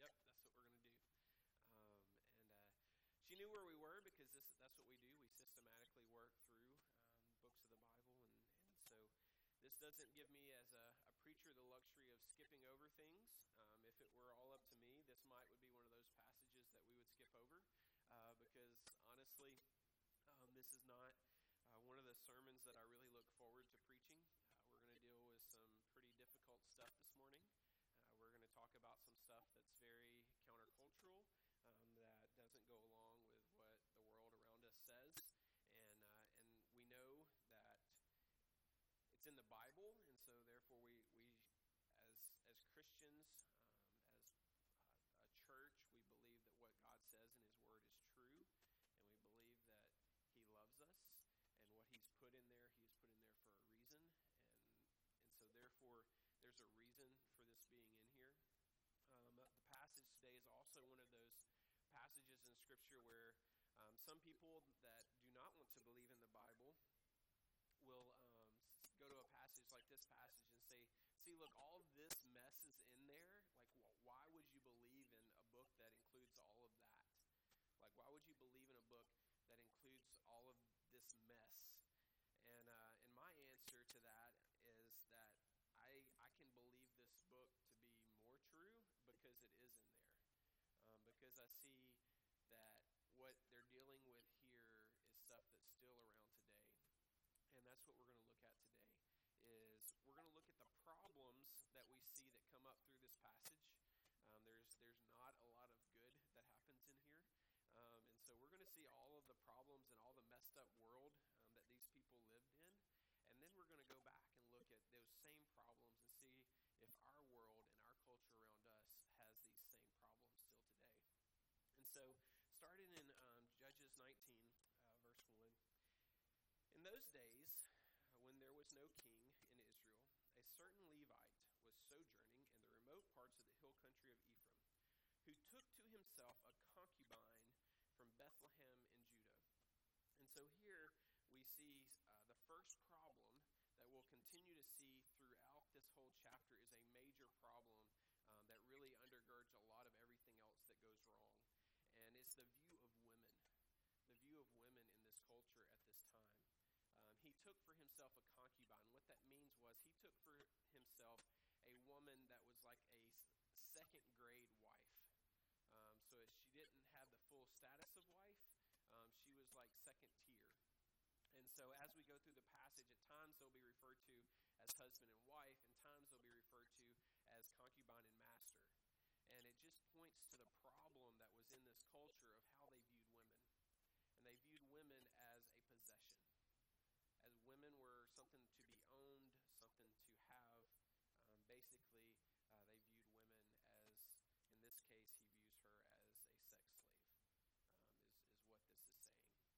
Yep, that's what we're going to do. Um, and uh, she knew where we were because this, that's what we do. We systematically work through um, books of the Bible. And, and so this doesn't give me, as a, a preacher, the luxury of skipping over things. Um, if it were all up to me, this might would be one of those passages that we would skip over uh, because honestly, um, this is not uh, one of the sermons that I really look forward to preaching. Uh, we're going to deal with some pretty difficult stuff this morning. Uh, we're going to talk about some stuff that's very countercultural, um, that doesn't go along with what the world around us says. And, uh, and we know that it's in the Bible, and so therefore we, we as, as Christians, um, as a church, we believe that what God says in His Word is true, and we believe that He loves us, and what He's put in there, He's put in there for a reason, and and so therefore there's a reason for this being in here. Um, the passage today is also one of those passages in Scripture where um, some people that do not want to believe in the Bible will um, go to a passage like this passage and say, "See, look, all this mess is in there. Like, wh- why would you believe in a book that includes all of that? Like, why would you believe in a book that includes all of this mess?" And uh, and my answer to that is that I I can believe this book to be more true because it is in there, um, because I see that what they're dealing with here is stuff that's still around today. And that's what we're going to look at today is we're going to look at the problems that we see that come up through this passage. Um, there's there's not a lot of good that happens in here. Um, and so we're going to see all of the problems and all the messed up world um, that these people lived in. And then we're going to go back and look at those same problems and see if our world and our culture around us has these same problems still today and so starting in um, judges 19 uh, verse 1 in those days, when there was no king in Israel, a certain Levite was sojourning in the remote parts of the hill country of Ephraim, who took to himself a concubine from Bethlehem in Judah. And so here we see uh, the first problem that we'll continue to see throughout this whole chapter is a major problem um, that really undergirds a lot of everything else that goes wrong. It's the view of women, the view of women in this culture at this time. Um, he took for himself a concubine. What that means was he took for himself a woman that was like a second grade wife. Um, so she didn't have the full status of wife, um, she was like second tier. And so as we go through the passage, at times they'll be referred to as husband and wife, and times they'll be referred to as concubine and master it just points to the problem that was in this culture of how they viewed women. And they viewed women as a possession as women were something to be owned, something to have. Um, basically, uh, they viewed women as, in this case, he views her as a sex slave, um, is, is what this is saying.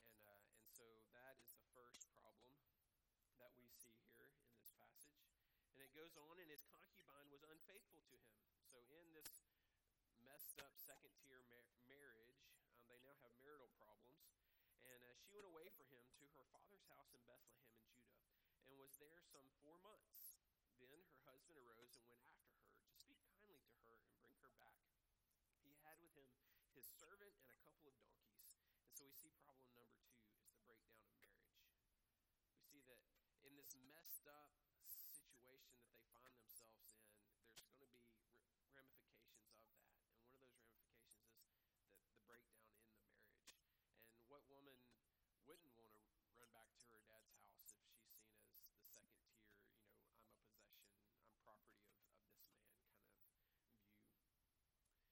And, uh, and so that is the first problem that we see here in this passage. And it goes on, and his concubine was unfaithful to him. So, in this messed up second tier mar- marriage, um, they now have marital problems. And uh, she went away for him to her father's house in Bethlehem in Judah, and was there some four months. Then her husband arose and went after her to speak kindly to her and bring her back. He had with him his servant and a couple of donkeys. And so we see problem number two is the breakdown of marriage. We see that in this messed up situation that they find themselves in, there's going to be ramifications of that. And one of those ramifications is the, the breakdown in the marriage. And what woman wouldn't want to run back to her dad's house if she's seen as the second tier, you know, I'm a possession, I'm property of, of this man kind of view.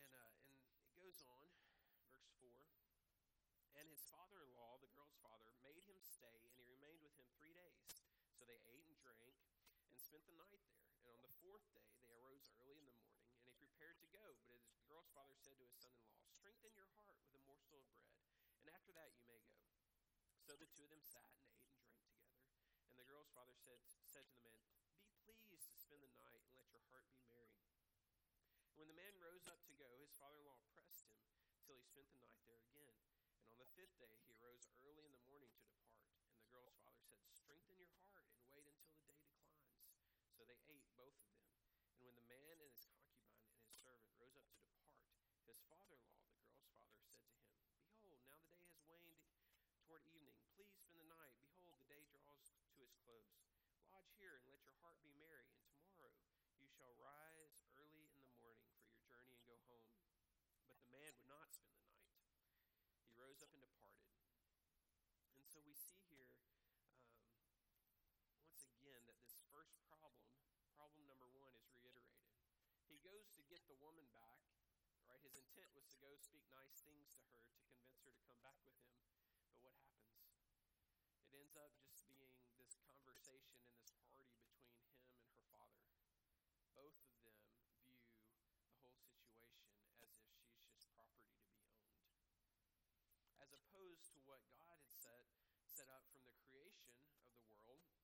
And, uh, and it goes on, verse 4. And his father in law, the girl's father, made him stay, and he remained with him three days. So they ate and drank and spent the night there. And on the fourth day, they arose early in the morning, and he prepared to go. But his girl's father said to his son in law, Strengthen your heart with a and after that you may go. So the two of them sat and ate and drank together. And the girl's father said, said to the man, Be pleased to spend the night, and let your heart be merry. And when the man rose up to go, his father in law pressed him till he spent the night there again. And on the fifth day he arose early in the morning to depart. And the girl's father said, Strengthen your heart and wait until the day declines. So they ate, both of them. And when the man and his concubine toward evening, Please spend the night. Behold, the day draws to its close. Lodge here and let your heart be merry, and tomorrow you shall rise early in the morning for your journey and go home. But the man would not spend the night. He rose up and departed. And so we see here, um, once again, that this first problem, problem number one, is reiterated. He goes to get the woman back, right? His intent was to go speak nice things to her to convince her to come back with him. But what happens? It ends up just being this conversation and this party between him and her father. Both of them view the whole situation as if she's just property to be owned. As opposed to what God had set, set up from the creation of the world,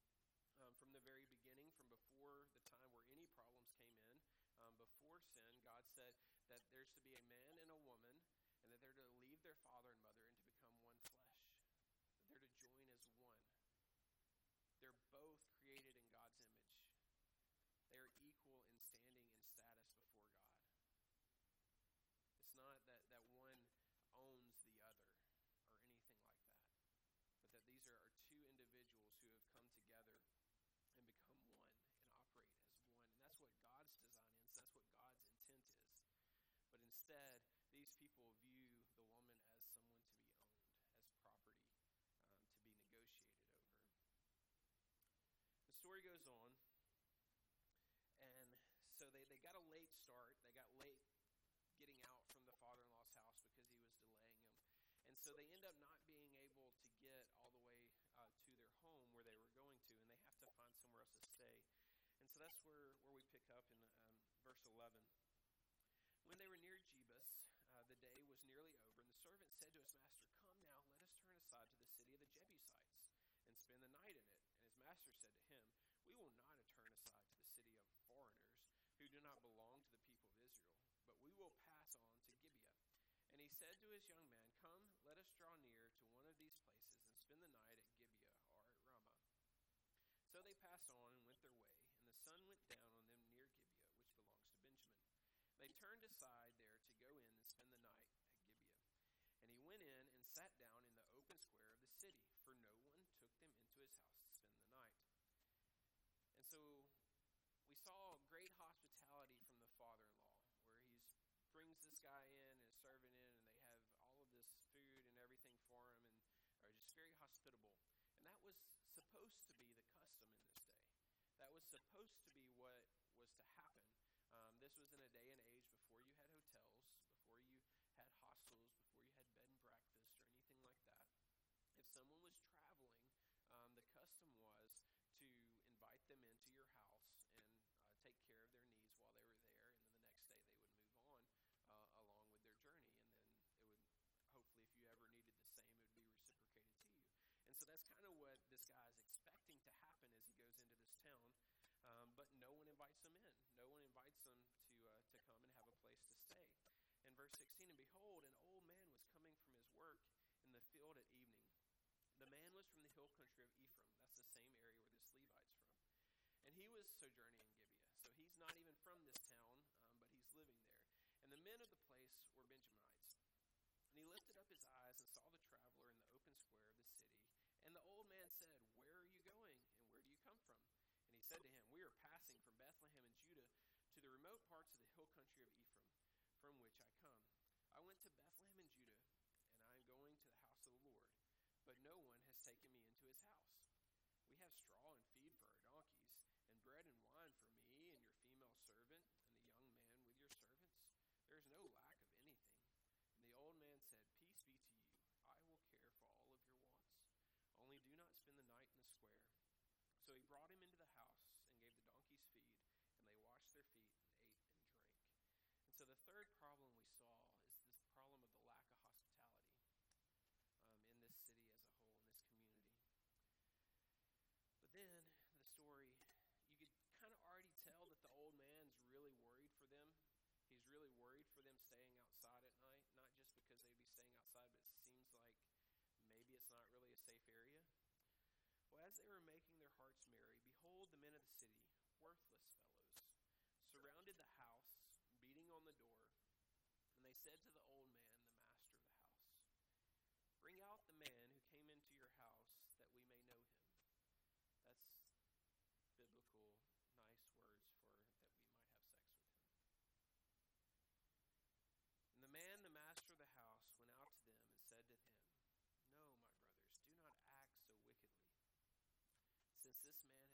um, from the very beginning, from before the time where any problems came in, um, before sin, God said that there's to be a man and a woman, and that they're to leave their father and mother and to become one flesh. That they're to join as one. They're both created in God's image. They are equal in standing and status before God. It's not that, that one owns the other or anything like that, but that these are, are two individuals who have come together and become one and operate as one. And that's what God's design is, that's what God's intent is. But instead, these people view the woman as someone to be owned, as property um, to be negotiated over. The story goes on, and so they, they got a late start. They got late getting out from the father in law's house because he was delaying them. And so they end up not being able to get all the way uh, to their home where they were going to, and they have to find somewhere else to stay. And so that's where, where we pick up in um, verse 11. When they were near Jebus, uh, the day was nearly over, and the servant said to his master, Come now, let us turn aside to the city of the Jebusites and spend the night in it. And his master said to him, We will not turn aside to the city of foreigners who do not belong to the people of Israel, but we will pass on he said to his young man, Come, let us draw near to one of these places and spend the night at Gibeah or at Ramah. So they passed on and went their way, and the sun went down on them near Gibeah, which belongs to Benjamin. They turned aside there to go in and spend the night at Gibeah. And he went in and sat down in the open square of the city, for no one took them into his house to spend the night. And so we saw great hospitality from the father in law, where he brings this guy in and his servant in, and they have all of this food and everything for him, and are just very hospitable. And that was supposed to be the custom in this day. That was supposed to be what was to happen. Um, this was in a day and age before you had hotels, before you had hostels, before you had bed and breakfast or anything like that. If someone was traveling, um, the custom was to invite them into your house and uh, take care of their needs while they were there, and then the next day they would move on uh, along with their journey, and then it would hopefully, if you ever needed the same, it would be reciprocated to you. And so that's kind of what this guy is expecting to happen as he goes into this town. Um, but no one invites him in. No one invites him to uh, to come and have a place to stay. In verse 16, and behold, an old man was coming from his work in the field at evening. The man was from the hill country of Ephraim. That's the same area where this Levite's from. And he was sojourning in Gibeah. So he's not even from this town, um, but he's living there. And the men of the place were Benjamites. And he lifted up his eyes and saw the traveler in the open square of the city. And the old man said, Where are you going, and where do you come from? And he said to him, We are passing from Bethlehem in Judah to the remote parts of the hill country of Ephraim, from which I come. I went to Bethlehem in Judah, and I am going to the house of the Lord. But no one has taken me into his house. We have straw and feed for our donkeys, and bread and wine for me and your female servant, and the young man with your servants. There is no lack of anything. And the old man said, Peace be to you. I will care for all of your wants. Only do not spend the night in the square. So he brought him into the house and gave the donkeys feed, and they washed their feet and ate and drank. And so the third problem we saw is this problem of the lack of hospitality um, in this city as a whole, in this community. But then the story, you could kind of already tell that the old man's really worried for them. He's really worried for them staying outside at night, not just because they'd be staying outside, but it seems like maybe not really a safe area. Well, as they were making their hearts merry, behold, the men of the city, worthless fellows, surrounded the house, beating on the door, and they said to the this man.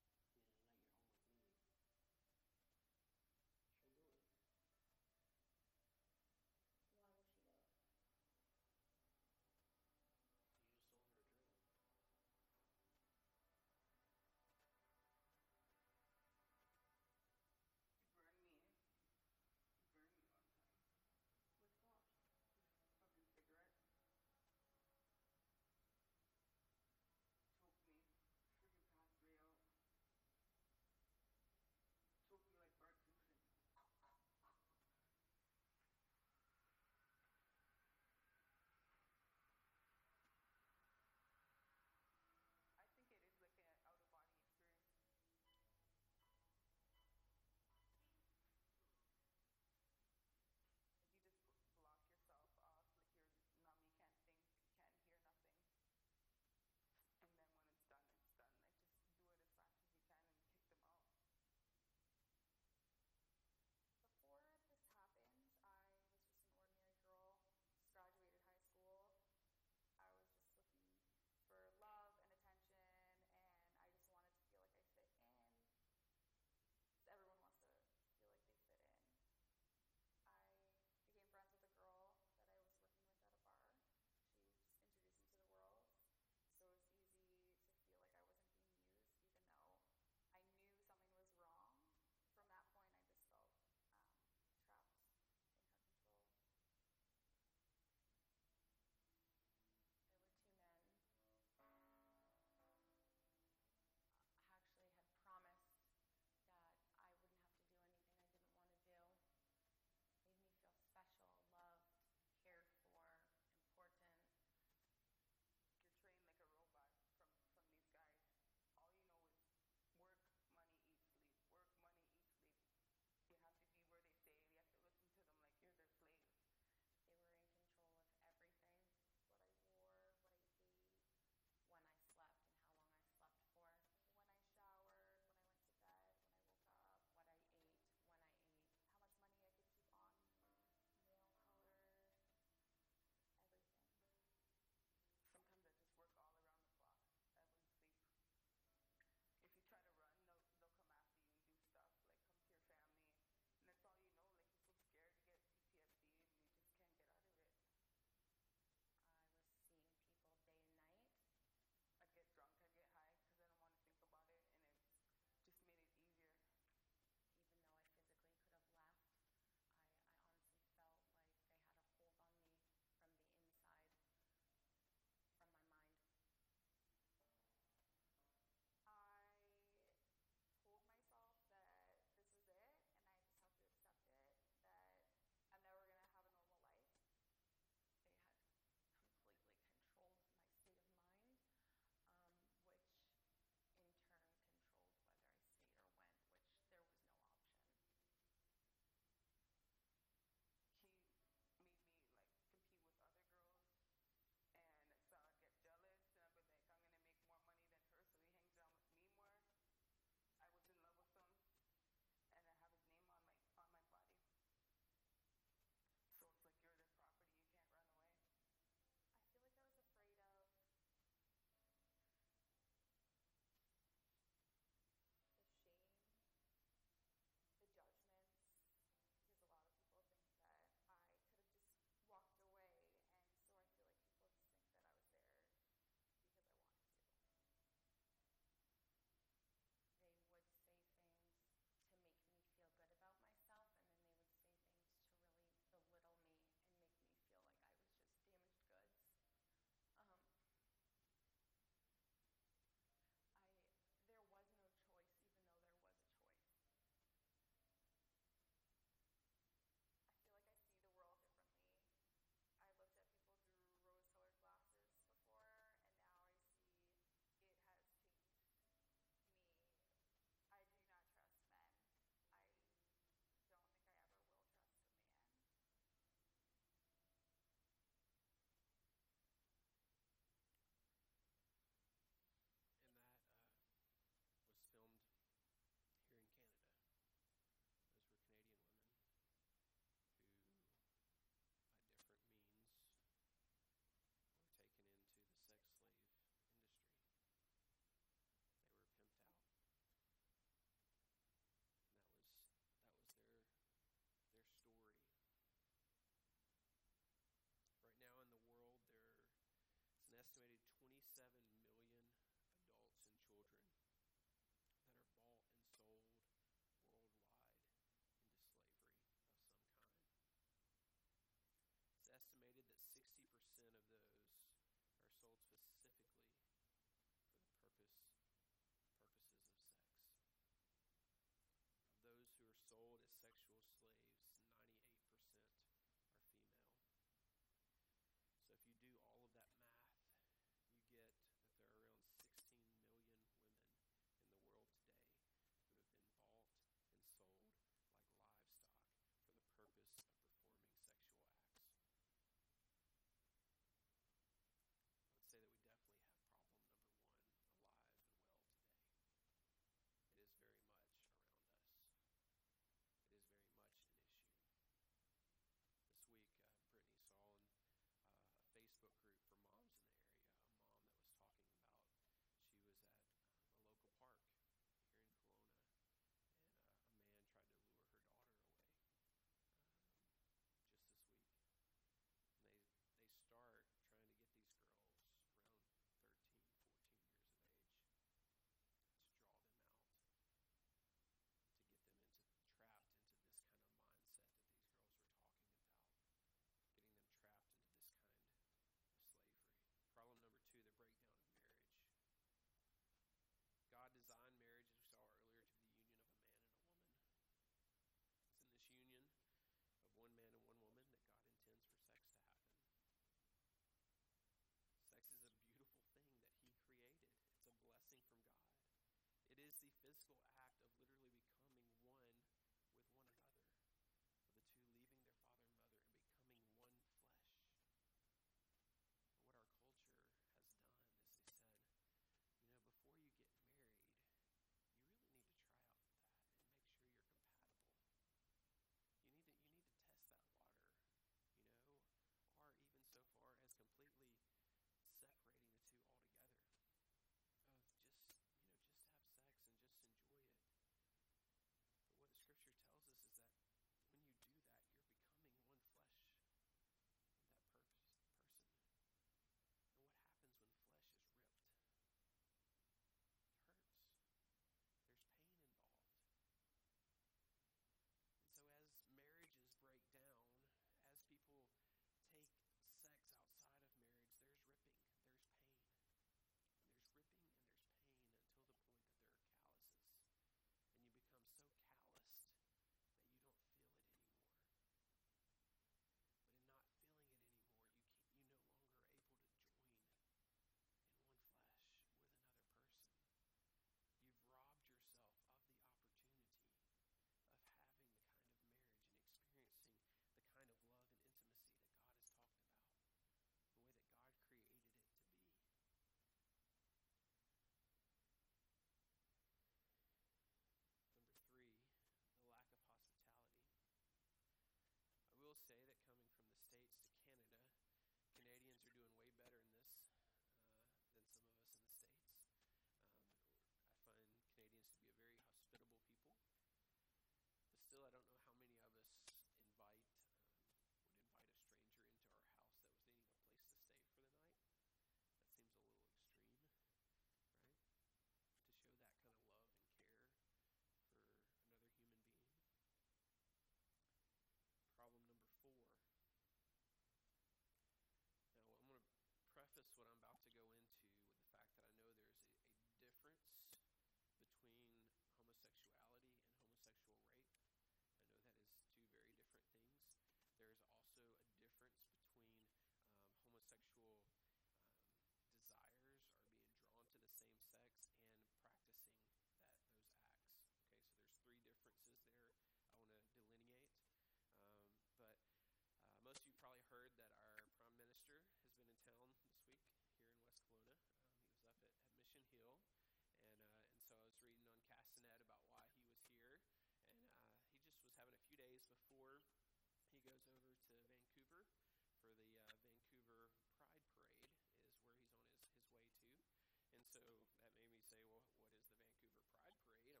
so that made me say, well, what is the Vancouver Pride Parade?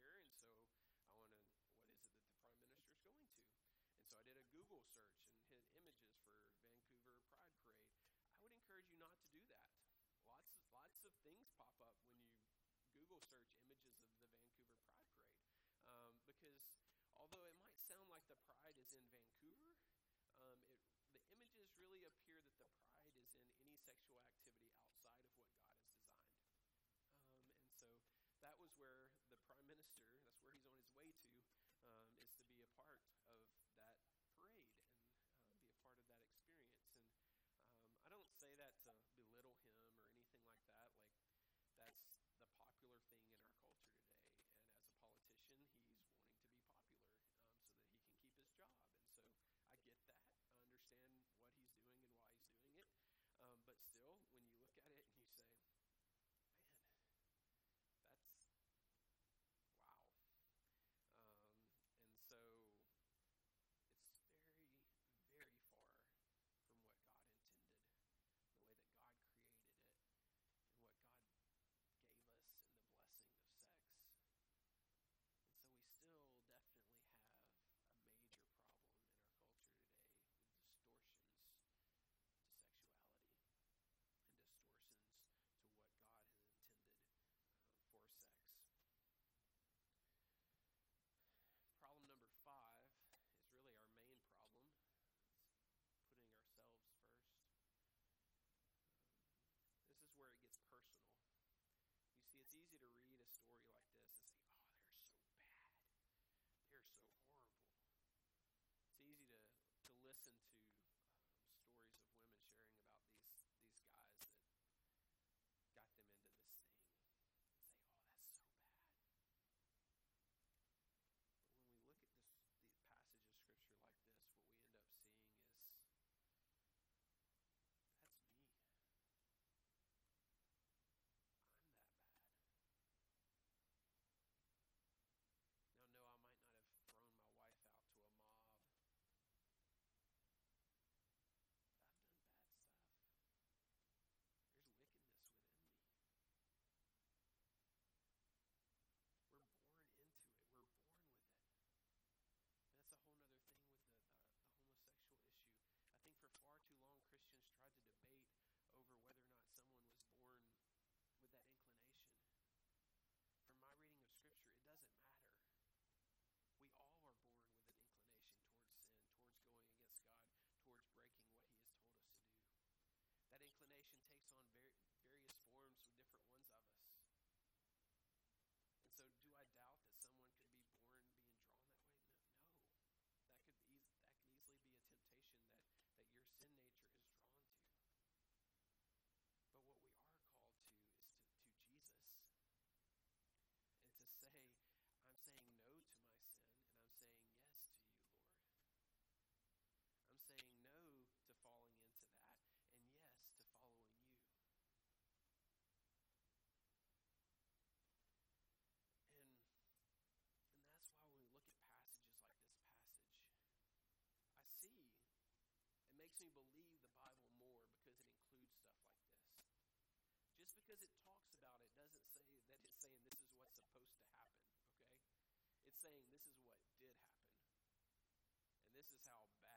I'm obviously not from here, and so I want to, what is it that the Prime Minister is going to? And so I did a Google search and hit images for Vancouver Pride Parade. I would encourage you not to do that. Lots of, lots of things pop up when you Google search images of the Vancouver Pride Parade. Um, because although it might sound like the pride is in Vancouver, um, it, the images really appear that the pride is in any sexual activity to um, is to be a part of that parade and uh, be a part of that experience. And um, I don't say that to belittle him or anything like that. Like, that's the popular thing in our culture today. And as a politician, he's wanting to be popular um, so that he can keep his job. And so I get that. I understand what he's doing and why he's doing it. Um, but still, when you saying this is what did happen, and this is how bad.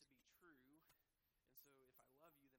to be true. And so if I love you,